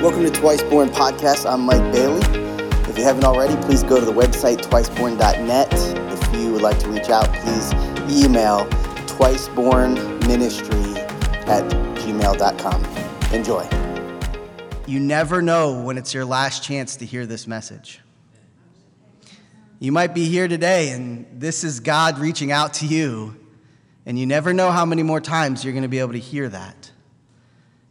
Welcome to Twice Born Podcast. I'm Mike Bailey. If you haven't already, please go to the website twiceborn.net. If you would like to reach out, please email twicebornministry at gmail.com. Enjoy. You never know when it's your last chance to hear this message. You might be here today, and this is God reaching out to you, and you never know how many more times you're going to be able to hear that.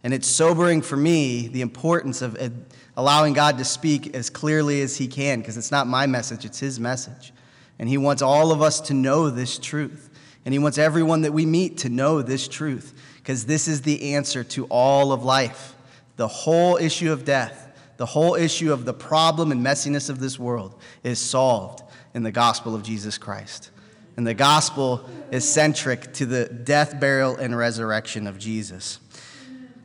And it's sobering for me the importance of uh, allowing God to speak as clearly as He can, because it's not my message, it's His message. And He wants all of us to know this truth. And He wants everyone that we meet to know this truth, because this is the answer to all of life. The whole issue of death, the whole issue of the problem and messiness of this world is solved in the gospel of Jesus Christ. And the gospel is centric to the death, burial, and resurrection of Jesus.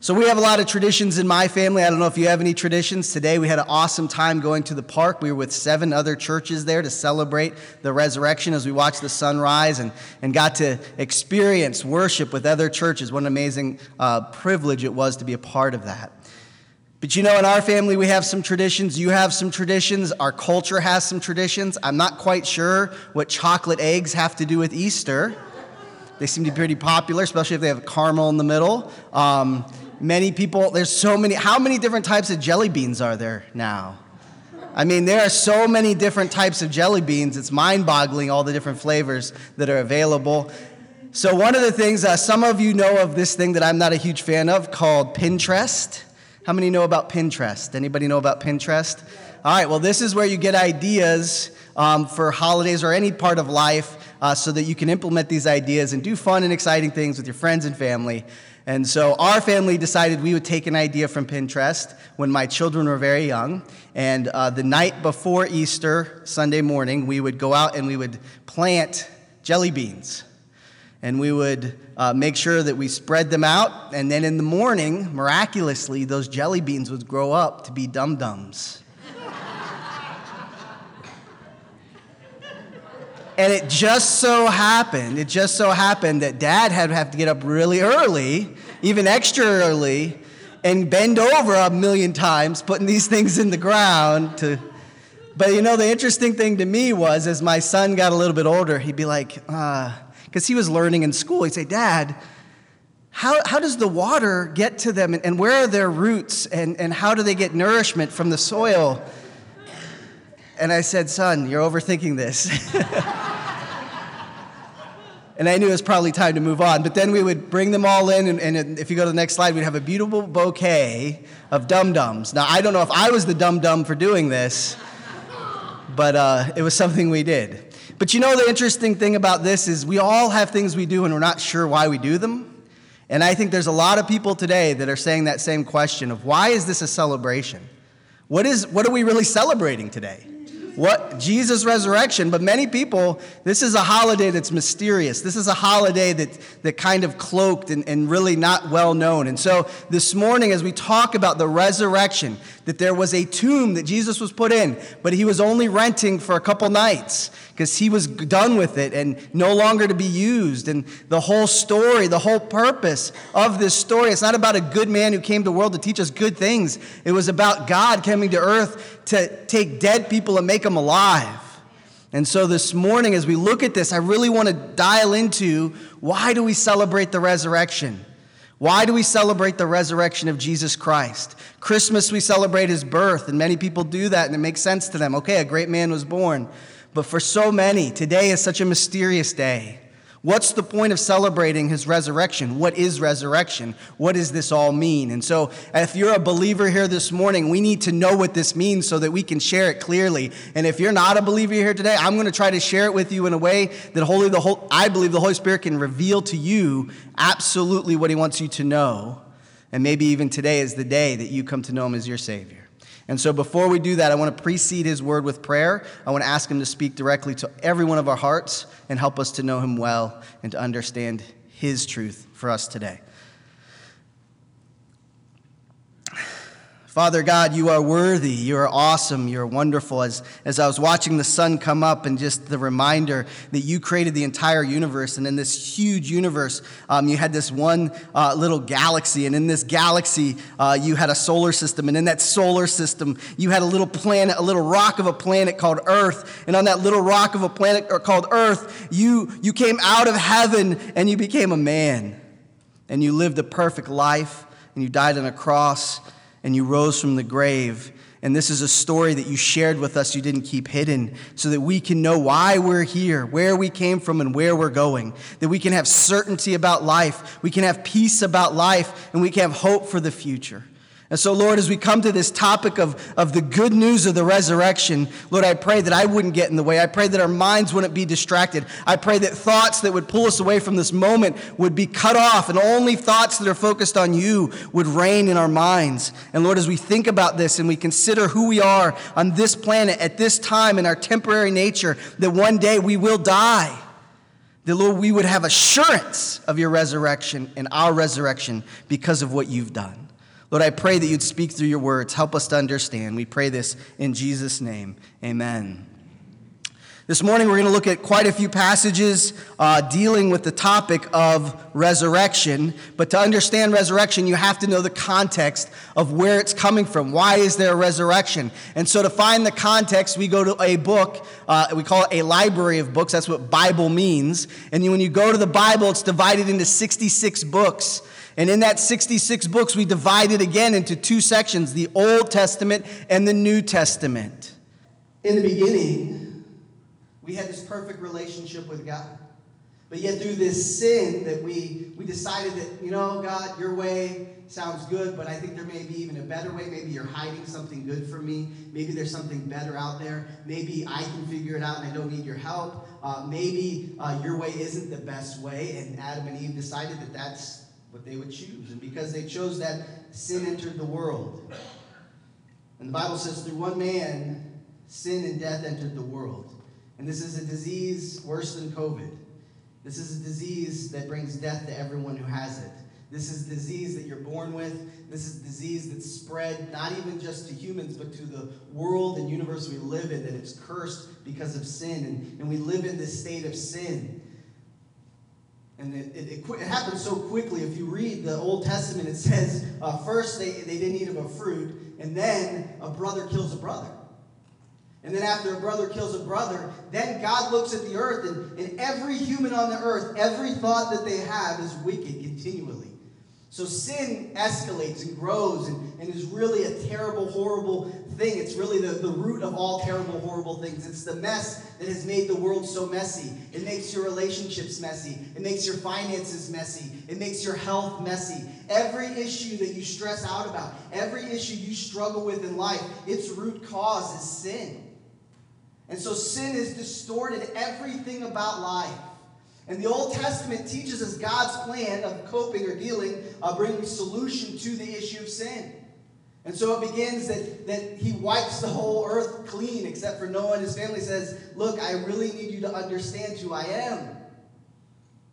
So we have a lot of traditions in my family. I don't know if you have any traditions. Today we had an awesome time going to the park. We were with seven other churches there to celebrate the resurrection as we watched the sunrise and, and got to experience worship with other churches. What an amazing uh, privilege it was to be a part of that. But you know, in our family, we have some traditions. You have some traditions. Our culture has some traditions. I'm not quite sure what chocolate eggs have to do with Easter. They seem to be pretty popular, especially if they have caramel in the middle. Um, many people, there's so many, how many different types of jelly beans are there now? I mean, there are so many different types of jelly beans, it's mind boggling all the different flavors that are available. So, one of the things, uh, some of you know of this thing that I'm not a huge fan of called Pinterest. How many know about Pinterest? Anybody know about Pinterest? All right, well, this is where you get ideas um, for holidays or any part of life uh, so that you can implement these ideas and do fun and exciting things with your friends and family. And so our family decided we would take an idea from Pinterest when my children were very young. And uh, the night before Easter, Sunday morning, we would go out and we would plant jelly beans. And we would uh, make sure that we spread them out. And then in the morning, miraculously, those jelly beans would grow up to be dum dums. And it just so happened, it just so happened that dad had to have to get up really early, even extra early, and bend over a million times putting these things in the ground to but you know the interesting thing to me was as my son got a little bit older he'd be like because uh, he was learning in school he'd say dad how, how does the water get to them and, and where are their roots and, and how do they get nourishment from the soil? And i said son you're overthinking this And I knew it was probably time to move on. But then we would bring them all in, and, and if you go to the next slide, we'd have a beautiful bouquet of dum dums. Now, I don't know if I was the dum dum for doing this, but uh, it was something we did. But you know, the interesting thing about this is we all have things we do, and we're not sure why we do them. And I think there's a lot of people today that are saying that same question of why is this a celebration? What, is, what are we really celebrating today? What Jesus' resurrection, but many people, this is a holiday that's mysterious. This is a holiday that, that kind of cloaked and, and really not well known. And so this morning, as we talk about the resurrection, that there was a tomb that Jesus was put in, but he was only renting for a couple nights because he was done with it and no longer to be used. And the whole story, the whole purpose of this story, it's not about a good man who came to the world to teach us good things. It was about God coming to earth to take dead people and make them alive. And so this morning, as we look at this, I really want to dial into why do we celebrate the resurrection? Why do we celebrate the resurrection of Jesus Christ? Christmas, we celebrate his birth, and many people do that, and it makes sense to them. Okay, a great man was born. But for so many, today is such a mysterious day. What's the point of celebrating his resurrection? What is resurrection? What does this all mean? And so, if you're a believer here this morning, we need to know what this means so that we can share it clearly. And if you're not a believer here today, I'm going to try to share it with you in a way that Holy, the whole, I believe the Holy Spirit can reveal to you absolutely what he wants you to know. And maybe even today is the day that you come to know him as your Savior. And so, before we do that, I want to precede his word with prayer. I want to ask him to speak directly to every one of our hearts and help us to know him well and to understand his truth for us today. Father God, you are worthy. You are awesome. You are wonderful. As, as I was watching the sun come up and just the reminder that you created the entire universe, and in this huge universe, um, you had this one uh, little galaxy, and in this galaxy, uh, you had a solar system, and in that solar system, you had a little planet, a little rock of a planet called Earth, and on that little rock of a planet called Earth, you, you came out of heaven and you became a man, and you lived a perfect life, and you died on a cross and you rose from the grave. And this is a story that you shared with us, you didn't keep hidden, so that we can know why we're here, where we came from, and where we're going. That we can have certainty about life, we can have peace about life, and we can have hope for the future. And so, Lord, as we come to this topic of, of the good news of the resurrection, Lord, I pray that I wouldn't get in the way. I pray that our minds wouldn't be distracted. I pray that thoughts that would pull us away from this moment would be cut off, and only thoughts that are focused on you would reign in our minds. And Lord, as we think about this and we consider who we are on this planet at this time in our temporary nature, that one day we will die. That, Lord, we would have assurance of your resurrection and our resurrection because of what you've done. Lord, I pray that you'd speak through your words. Help us to understand. We pray this in Jesus' name. Amen. This morning, we're going to look at quite a few passages uh, dealing with the topic of resurrection. But to understand resurrection, you have to know the context of where it's coming from. Why is there a resurrection? And so, to find the context, we go to a book. Uh, we call it a library of books. That's what Bible means. And when you go to the Bible, it's divided into 66 books. And in that 66 books, we divide it again into two sections the Old Testament and the New Testament. In the beginning, we had this perfect relationship with God. But yet, through this sin, that we, we decided that, you know, God, your way sounds good, but I think there may be even a better way. Maybe you're hiding something good from me. Maybe there's something better out there. Maybe I can figure it out and I don't need your help. Uh, maybe uh, your way isn't the best way. And Adam and Eve decided that that's what they would choose. And because they chose that, sin entered the world. And the Bible says, through one man, sin and death entered the world. And this is a disease worse than COVID. This is a disease that brings death to everyone who has it. This is disease that you're born with. This is disease that's spread not even just to humans, but to the world and universe we live in, that it's cursed because of sin. And, and we live in this state of sin. And it, it, it, it, happens so quickly. If you read the Old Testament, it says uh, first they, they didn't eat of a fruit, and then a brother kills a brother. And then after a brother kills a brother, then God looks at the earth, and, and every human on the earth, every thought that they have is wicked continually. So sin escalates and grows and, and is really a terrible, horrible thing. It's really the, the root of all terrible, horrible things. It's the mess that has made the world so messy. It makes your relationships messy. It makes your finances messy. It makes your health messy. Every issue that you stress out about, every issue you struggle with in life, its root cause is sin. And so sin has distorted everything about life. And the Old Testament teaches us God's plan of coping or dealing, uh, bringing solution to the issue of sin. And so it begins that, that he wipes the whole earth clean except for Noah and his family says, Look, I really need you to understand who I am.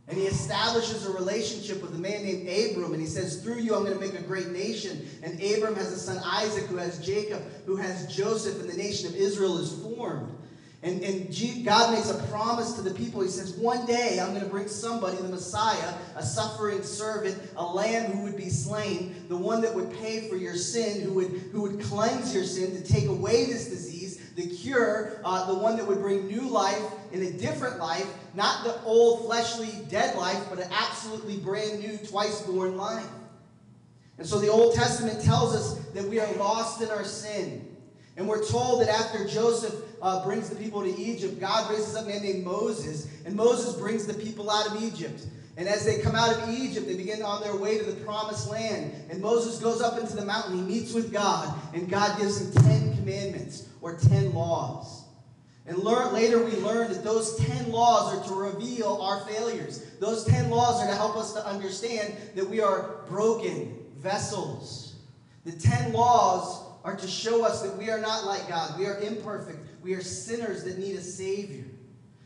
And he establishes a relationship with a man named Abram, and he says, Through you, I'm going to make a great nation. And Abram has a son Isaac, who has Jacob, who has Joseph, and the nation of Israel is formed. And, and God makes a promise to the people. He says, One day I'm going to bring somebody, the Messiah, a suffering servant, a lamb who would be slain, the one that would pay for your sin, who would, who would cleanse your sin, to take away this disease, the cure, uh, the one that would bring new life in a different life, not the old, fleshly, dead life, but an absolutely brand new, twice born life. And so the Old Testament tells us that we are lost in our sin. And we're told that after Joseph uh, brings the people to Egypt, God raises up a man named Moses, and Moses brings the people out of Egypt. And as they come out of Egypt, they begin on their way to the promised land. And Moses goes up into the mountain, he meets with God, and God gives him 10 commandments or 10 laws. And learn, later we learn that those 10 laws are to reveal our failures. Those 10 laws are to help us to understand that we are broken vessels. The 10 laws are to show us that we are not like God. We are imperfect. We are sinners that need a Savior.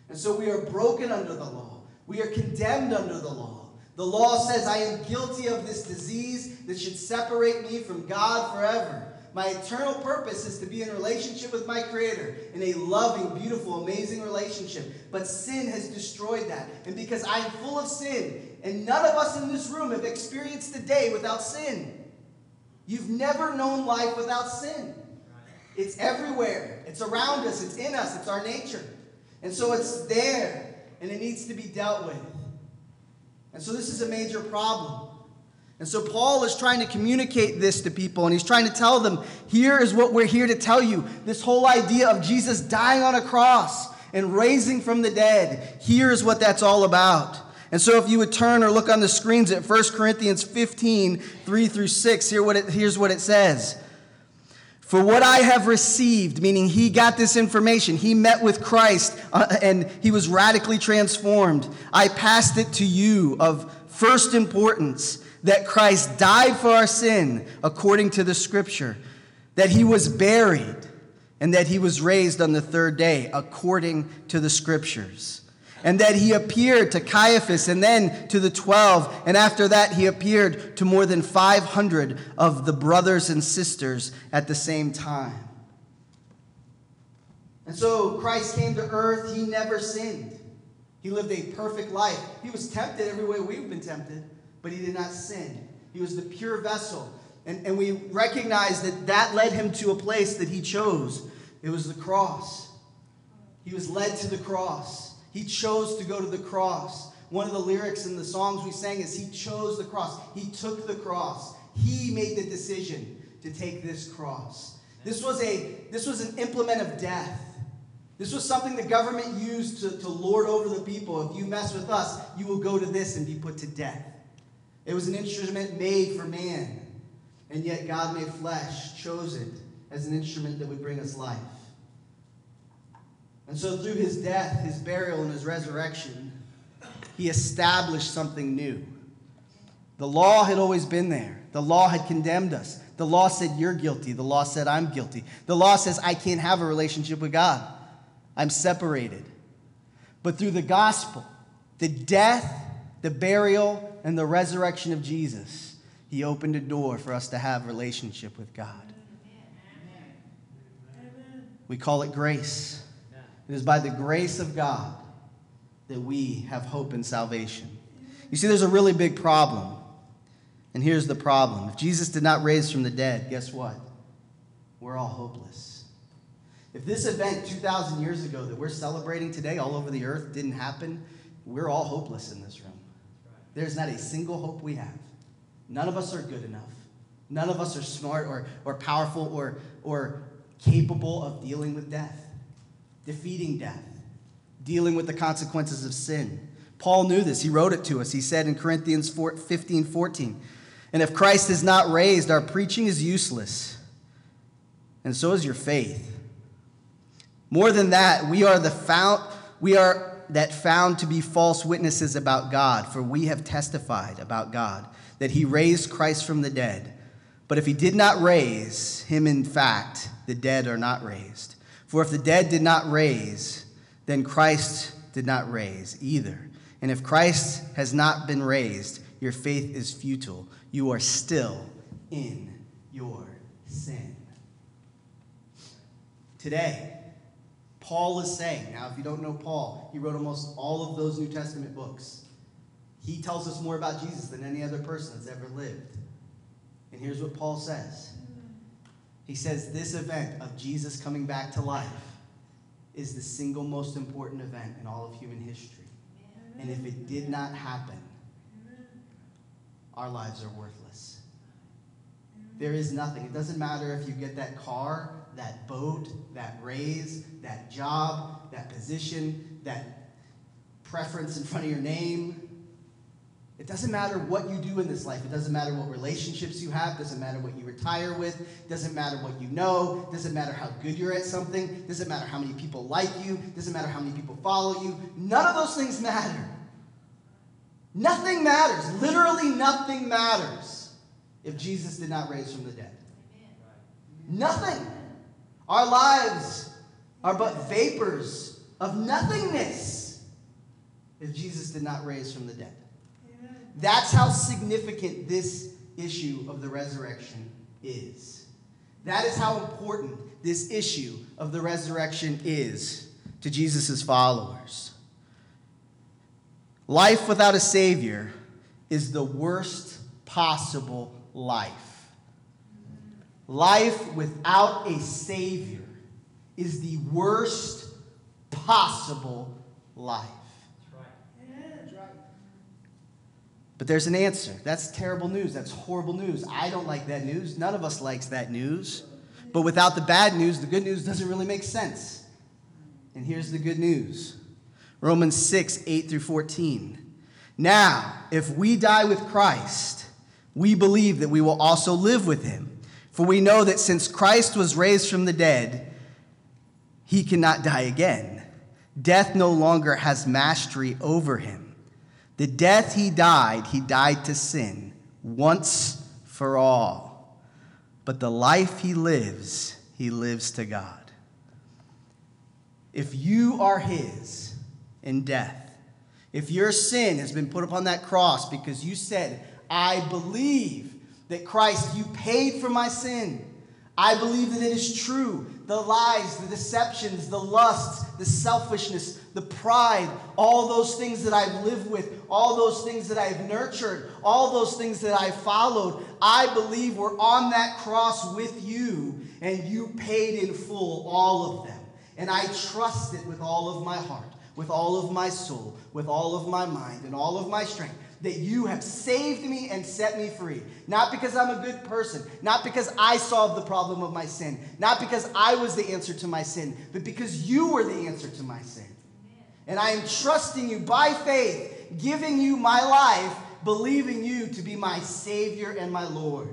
And so we are broken under the law. We are condemned under the law. The law says, I am guilty of this disease that should separate me from God forever. My eternal purpose is to be in relationship with my Creator in a loving, beautiful, amazing relationship. But sin has destroyed that. And because I am full of sin, and none of us in this room have experienced a day without sin. You've never known life without sin. It's everywhere, it's around us, it's in us, it's our nature. And so it's there, and it needs to be dealt with. And so this is a major problem. And so Paul is trying to communicate this to people, and he's trying to tell them here is what we're here to tell you. This whole idea of Jesus dying on a cross and raising from the dead, here is what that's all about. And so if you would turn or look on the screens at 1 Corinthians 15, 3 through 6, here what it, here's what it says. For what I have received, meaning he got this information, he met with Christ uh, and he was radically transformed. I passed it to you of first importance that Christ died for our sin according to the scripture, that he was buried, and that he was raised on the third day according to the scriptures. And that he appeared to Cephas and then to the 12. And after that, he appeared to more than 500 of the brothers and sisters at the same time. And so Christ came to earth. He never sinned. He lived a perfect life. He was tempted every way we've been tempted but he did not sin. He was the pure vessel. And, and we recognize that that led him to a place that he chose. It was the cross. He was led to the cross. He chose to go to the cross. One of the lyrics in the songs we sang is He chose the cross. He took the cross. He made the decision to take this cross. This was, a, this was an implement of death. This was something the government used to, to lord over the people. If you mess with us, you will go to this and be put to death. It was an instrument made for man, and yet God made flesh, chose it as an instrument that would bring us life. And so, through his death, his burial, and his resurrection, he established something new. The law had always been there, the law had condemned us. The law said, You're guilty. The law said, I'm guilty. The law says, I can't have a relationship with God. I'm separated. But through the gospel, the death, the burial, and the resurrection of Jesus, he opened a door for us to have relationship with God. We call it grace. It is by the grace of God that we have hope and salvation. You see, there's a really big problem. And here's the problem if Jesus did not raise from the dead, guess what? We're all hopeless. If this event 2,000 years ago that we're celebrating today all over the earth didn't happen, we're all hopeless in this room. There's not a single hope we have. None of us are good enough. None of us are smart or, or powerful or, or capable of dealing with death, defeating death, dealing with the consequences of sin. Paul knew this. He wrote it to us. He said in Corinthians 15 14, And if Christ is not raised, our preaching is useless, and so is your faith. More than that, we are the found, we are that found to be false witnesses about God, for we have testified about God that he raised Christ from the dead. But if he did not raise him, in fact, the dead are not raised. For if the dead did not raise, then Christ did not raise either. And if Christ has not been raised, your faith is futile. You are still in your sin. Today, Paul is saying. Now, if you don't know Paul, he wrote almost all of those New Testament books. He tells us more about Jesus than any other person that's ever lived. And here's what Paul says He says, This event of Jesus coming back to life is the single most important event in all of human history. And if it did not happen, our lives are worthless. There is nothing. It doesn't matter if you get that car that boat, that raise, that job, that position, that preference in front of your name. It doesn't matter what you do in this life. It doesn't matter what relationships you have. It doesn't matter what you retire with. It doesn't matter what you know. It doesn't matter how good you're at something. It doesn't matter how many people like you. It doesn't matter how many people follow you. None of those things matter. Nothing matters. Literally nothing matters if Jesus did not raise from the dead. Nothing. Our lives are but vapors of nothingness if Jesus did not raise from the dead. That's how significant this issue of the resurrection is. That is how important this issue of the resurrection is to Jesus' followers. Life without a Savior is the worst possible life. Life without a Savior is the worst possible life. But there's an answer. That's terrible news. That's horrible news. I don't like that news. None of us likes that news. But without the bad news, the good news doesn't really make sense. And here's the good news Romans 6, 8 through 14. Now, if we die with Christ, we believe that we will also live with him. For we know that since Christ was raised from the dead, he cannot die again. Death no longer has mastery over him. The death he died, he died to sin once for all. But the life he lives, he lives to God. If you are his in death, if your sin has been put upon that cross because you said, I believe that Christ, you paid for my sin. I believe that it is true. The lies, the deceptions, the lusts, the selfishness, the pride, all those things that I've lived with, all those things that I've nurtured, all those things that I've followed, I believe were on that cross with you, and you paid in full all of them. And I trust it with all of my heart, with all of my soul, with all of my mind, and all of my strength that you have saved me and set me free. Not because I'm a good person, not because I solved the problem of my sin, not because I was the answer to my sin, but because you were the answer to my sin. And I am trusting you by faith, giving you my life, believing you to be my Savior and my Lord.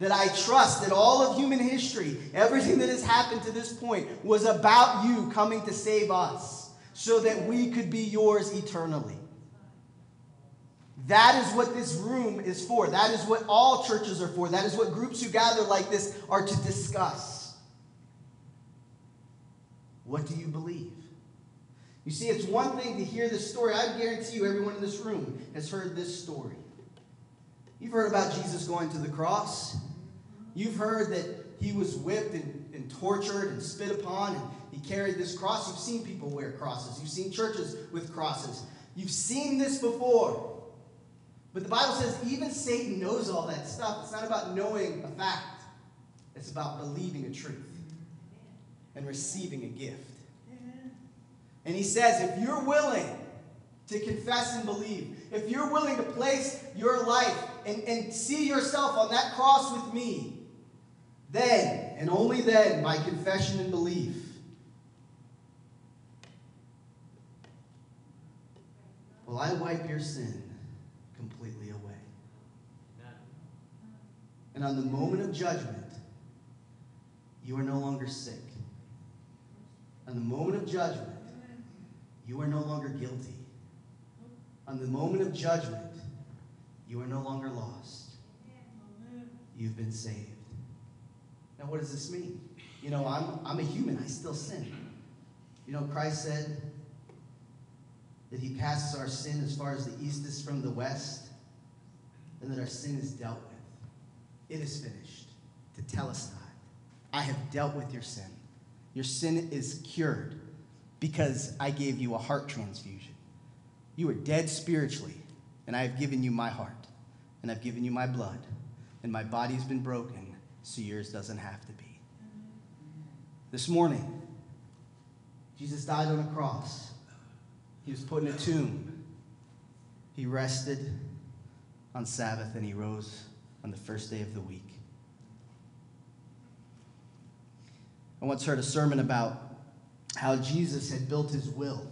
That I trust that all of human history, everything that has happened to this point, was about you coming to save us so that we could be yours eternally. That is what this room is for. That is what all churches are for. That is what groups who gather like this are to discuss. What do you believe? You see, it's one thing to hear this story. I guarantee you, everyone in this room has heard this story. You've heard about Jesus going to the cross. You've heard that he was whipped and, and tortured and spit upon, and he carried this cross. You've seen people wear crosses, you've seen churches with crosses. You've seen this before. But the Bible says even Satan knows all that stuff. It's not about knowing a fact, it's about believing a truth and receiving a gift. And he says, if you're willing to confess and believe, if you're willing to place your life and, and see yourself on that cross with me, then, and only then, by confession and belief, will I wipe your sin completely away. And on the moment of judgment, you are no longer sick. On the moment of judgment, you are no longer guilty. On the moment of judgment, you are no longer lost. You've been saved. Now, what does this mean? You know, I'm, I'm a human, I still sin. You know, Christ said, that he passes our sin as far as the east is from the west, and that our sin is dealt with. It is finished. Tetelestai. I have dealt with your sin. Your sin is cured because I gave you a heart transfusion. You were dead spiritually, and I have given you my heart, and I've given you my blood, and my body's been broken, so yours doesn't have to be. This morning, Jesus died on a cross he was put in a tomb. He rested on Sabbath and he rose on the first day of the week. I once heard a sermon about how Jesus had built his will.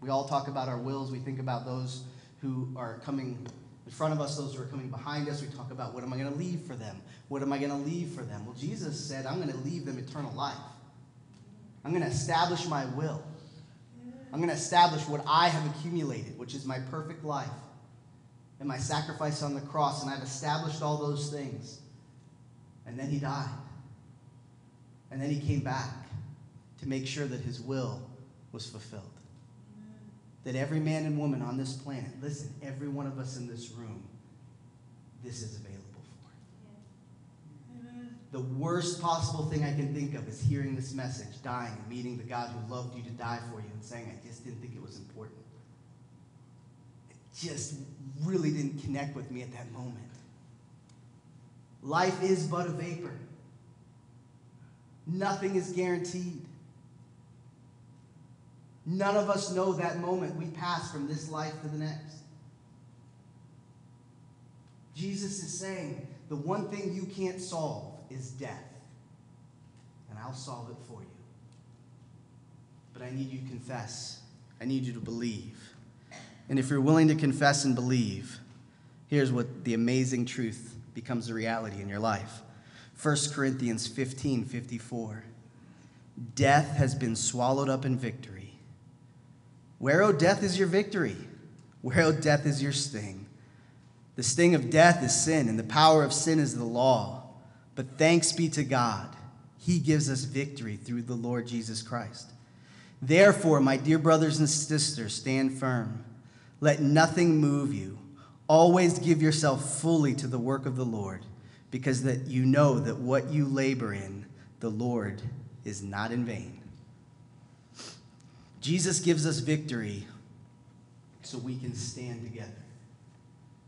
We all talk about our wills. We think about those who are coming in front of us, those who are coming behind us. We talk about what am I going to leave for them? What am I going to leave for them? Well, Jesus said, I'm going to leave them eternal life. I'm going to establish my will. I'm going to establish what I have accumulated, which is my perfect life and my sacrifice on the cross. And I've established all those things. And then he died. And then he came back to make sure that his will was fulfilled. That every man and woman on this planet, listen, every one of us in this room, this is available for. the worst possible thing I can think of is hearing this message, dying, meeting the God who loved you to die for you, and saying, I just didn't think it was important. Just really didn't connect with me at that moment. Life is but a vapor, nothing is guaranteed. None of us know that moment we pass from this life to the next. Jesus is saying the one thing you can't solve is death, and I'll solve it for you. But I need you to confess, I need you to believe. And if you're willing to confess and believe, here's what the amazing truth becomes a reality in your life. 1 Corinthians 15 54. Death has been swallowed up in victory. Where, O death, is your victory? Where, O death, is your sting? The sting of death is sin, and the power of sin is the law. But thanks be to God, He gives us victory through the Lord Jesus Christ. Therefore, my dear brothers and sisters, stand firm. Let nothing move you. Always give yourself fully to the work of the Lord, because that you know that what you labor in, the Lord is not in vain. Jesus gives us victory so we can stand together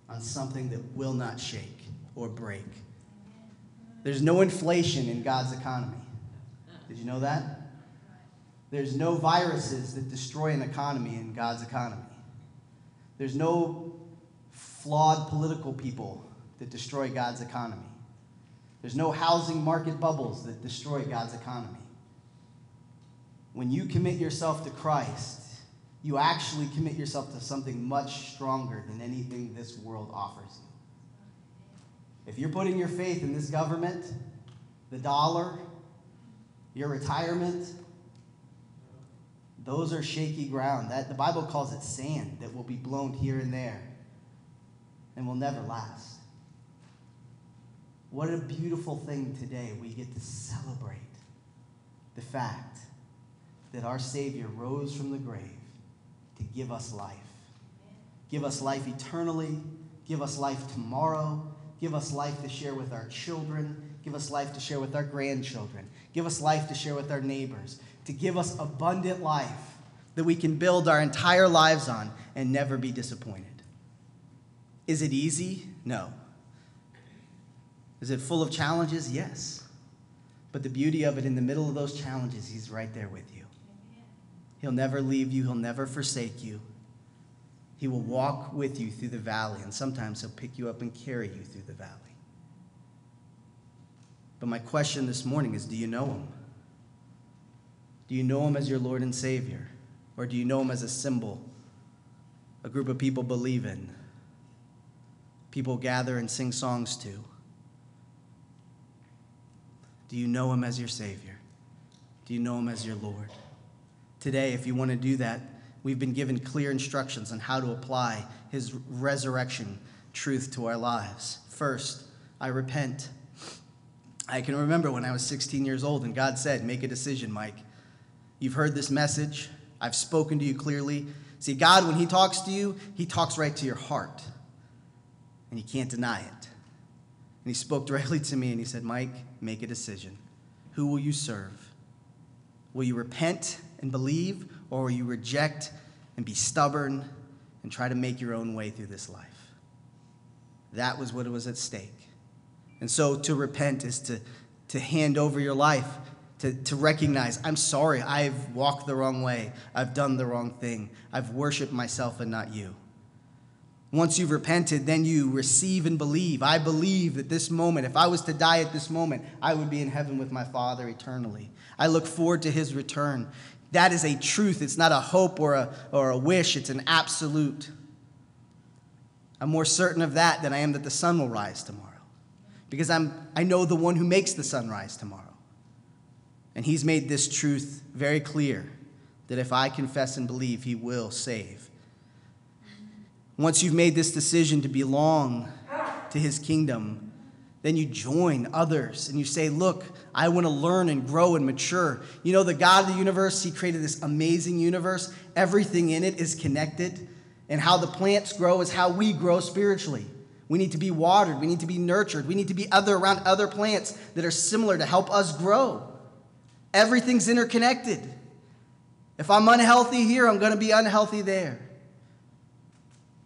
on something that will not shake or break. There's no inflation in God's economy. Did you know that? There's no viruses that destroy an economy in God's economy. There's no flawed political people that destroy God's economy. There's no housing market bubbles that destroy God's economy when you commit yourself to Christ, you actually commit yourself to something much stronger than anything this world offers you. If you're putting your faith in this government, the dollar, your retirement, those are shaky ground. That the Bible calls it sand that will be blown here and there and will never last. What a beautiful thing today we get to celebrate the fact that our Savior rose from the grave to give us life. Give us life eternally, give us life tomorrow, give us life to share with our children, give us life to share with our grandchildren, give us life to share with our neighbors, to give us abundant life that we can build our entire lives on and never be disappointed. Is it easy? No. Is it full of challenges? Yes. But the beauty of it, in the middle of those challenges, He's right there with you. He'll never leave you, He'll never forsake you. He will walk with you through the valley, and sometimes He'll pick you up and carry you through the valley. But my question this morning is do you know Him? Do you know Him as your Lord and Savior? Or do you know Him as a symbol a group of people believe in? People gather and sing songs to? Do you know Him as your Savior? Do you know Him as your Lord? Today, if you want to do that, we've been given clear instructions on how to apply his resurrection truth to our lives. First, I repent. I can remember when I was 16 years old and God said, Make a decision, Mike. You've heard this message, I've spoken to you clearly. See, God, when He talks to you, He talks right to your heart, and you can't deny it. And He spoke directly to me and He said, Mike, make a decision. Who will you serve? Will you repent and believe, or will you reject and be stubborn and try to make your own way through this life? That was what was at stake. And so to repent is to, to hand over your life, to, to recognize, I'm sorry, I've walked the wrong way, I've done the wrong thing, I've worshiped myself and not you. Once you've repented, then you receive and believe. I believe that this moment, if I was to die at this moment, I would be in heaven with my Father eternally. I look forward to his return. That is a truth. It's not a hope or a, or a wish, it's an absolute. I'm more certain of that than I am that the sun will rise tomorrow. Because I'm, I know the one who makes the sun rise tomorrow. And he's made this truth very clear that if I confess and believe, he will save. Once you've made this decision to belong to his kingdom, then you join others and you say, Look, I want to learn and grow and mature. You know, the God of the universe, He created this amazing universe. Everything in it is connected. And how the plants grow is how we grow spiritually. We need to be watered. We need to be nurtured. We need to be other around other plants that are similar to help us grow. Everything's interconnected. If I'm unhealthy here, I'm going to be unhealthy there.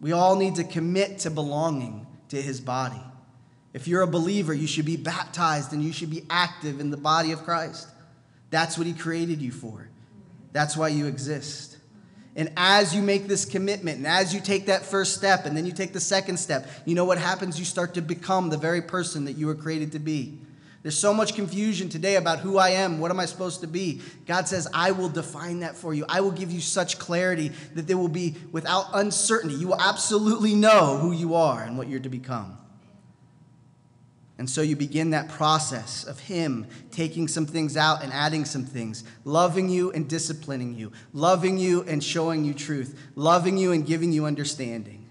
We all need to commit to belonging to his body. If you're a believer, you should be baptized and you should be active in the body of Christ. That's what he created you for. That's why you exist. And as you make this commitment, and as you take that first step, and then you take the second step, you know what happens? You start to become the very person that you were created to be. There's so much confusion today about who I am. What am I supposed to be? God says, I will define that for you. I will give you such clarity that there will be without uncertainty. You will absolutely know who you are and what you're to become. And so you begin that process of Him taking some things out and adding some things, loving you and disciplining you, loving you and showing you truth, loving you and giving you understanding.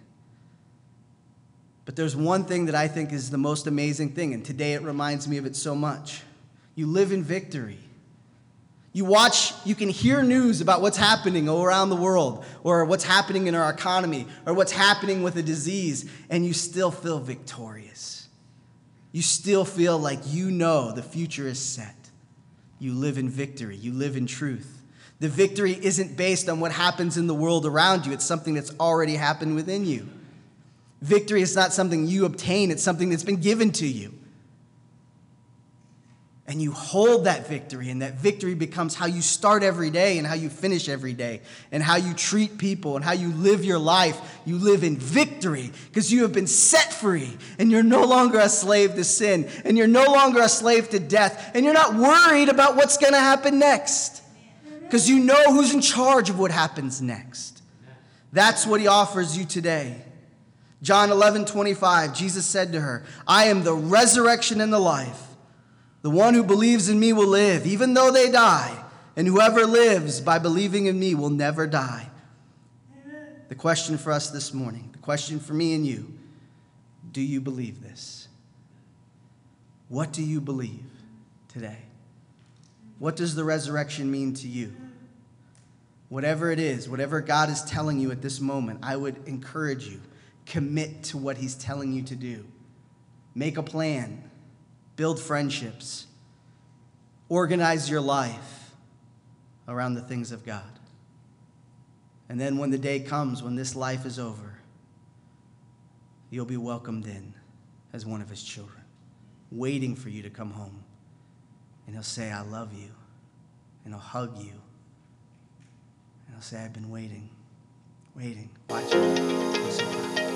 But there's one thing that I think is the most amazing thing, and today it reminds me of it so much. You live in victory. You watch, you can hear news about what's happening around the world, or what's happening in our economy, or what's happening with a disease, and you still feel victorious you still feel like you know the future is set. You live in victory, you live in truth. The victory isn't based on what happens in the world around you, it's something that's already happened within you. Victory is not something you obtain, it's something that's been given to you and you hold that victory, and that victory becomes how you start every day and how you finish every day, and how you treat people and how you live your life. You live in victory because you have been set free, and you're no longer a slave to sin, and you're no longer a slave to death, and you're not worried about what's going to happen next because you know who's in charge of what happens next. That's what he offers you today. John 11, 25, Jesus said to her, I am the resurrection and the life. The one who believes in me will live, even though they die, and whoever lives by believing in me will never die. The question for us this morning, the question for me and you do you believe this? What do you believe today? What does the resurrection mean to you? Whatever it is, whatever God is telling you at this moment, I would encourage you commit to what He's telling you to do. Make a plan build friendships, organize your life around the things of God. And then when the day comes, when this life is over, you'll be welcomed in as one of his children, waiting for you to come home. And he'll say, I love you. And he'll hug you. And he'll say, I've been waiting, waiting, watching.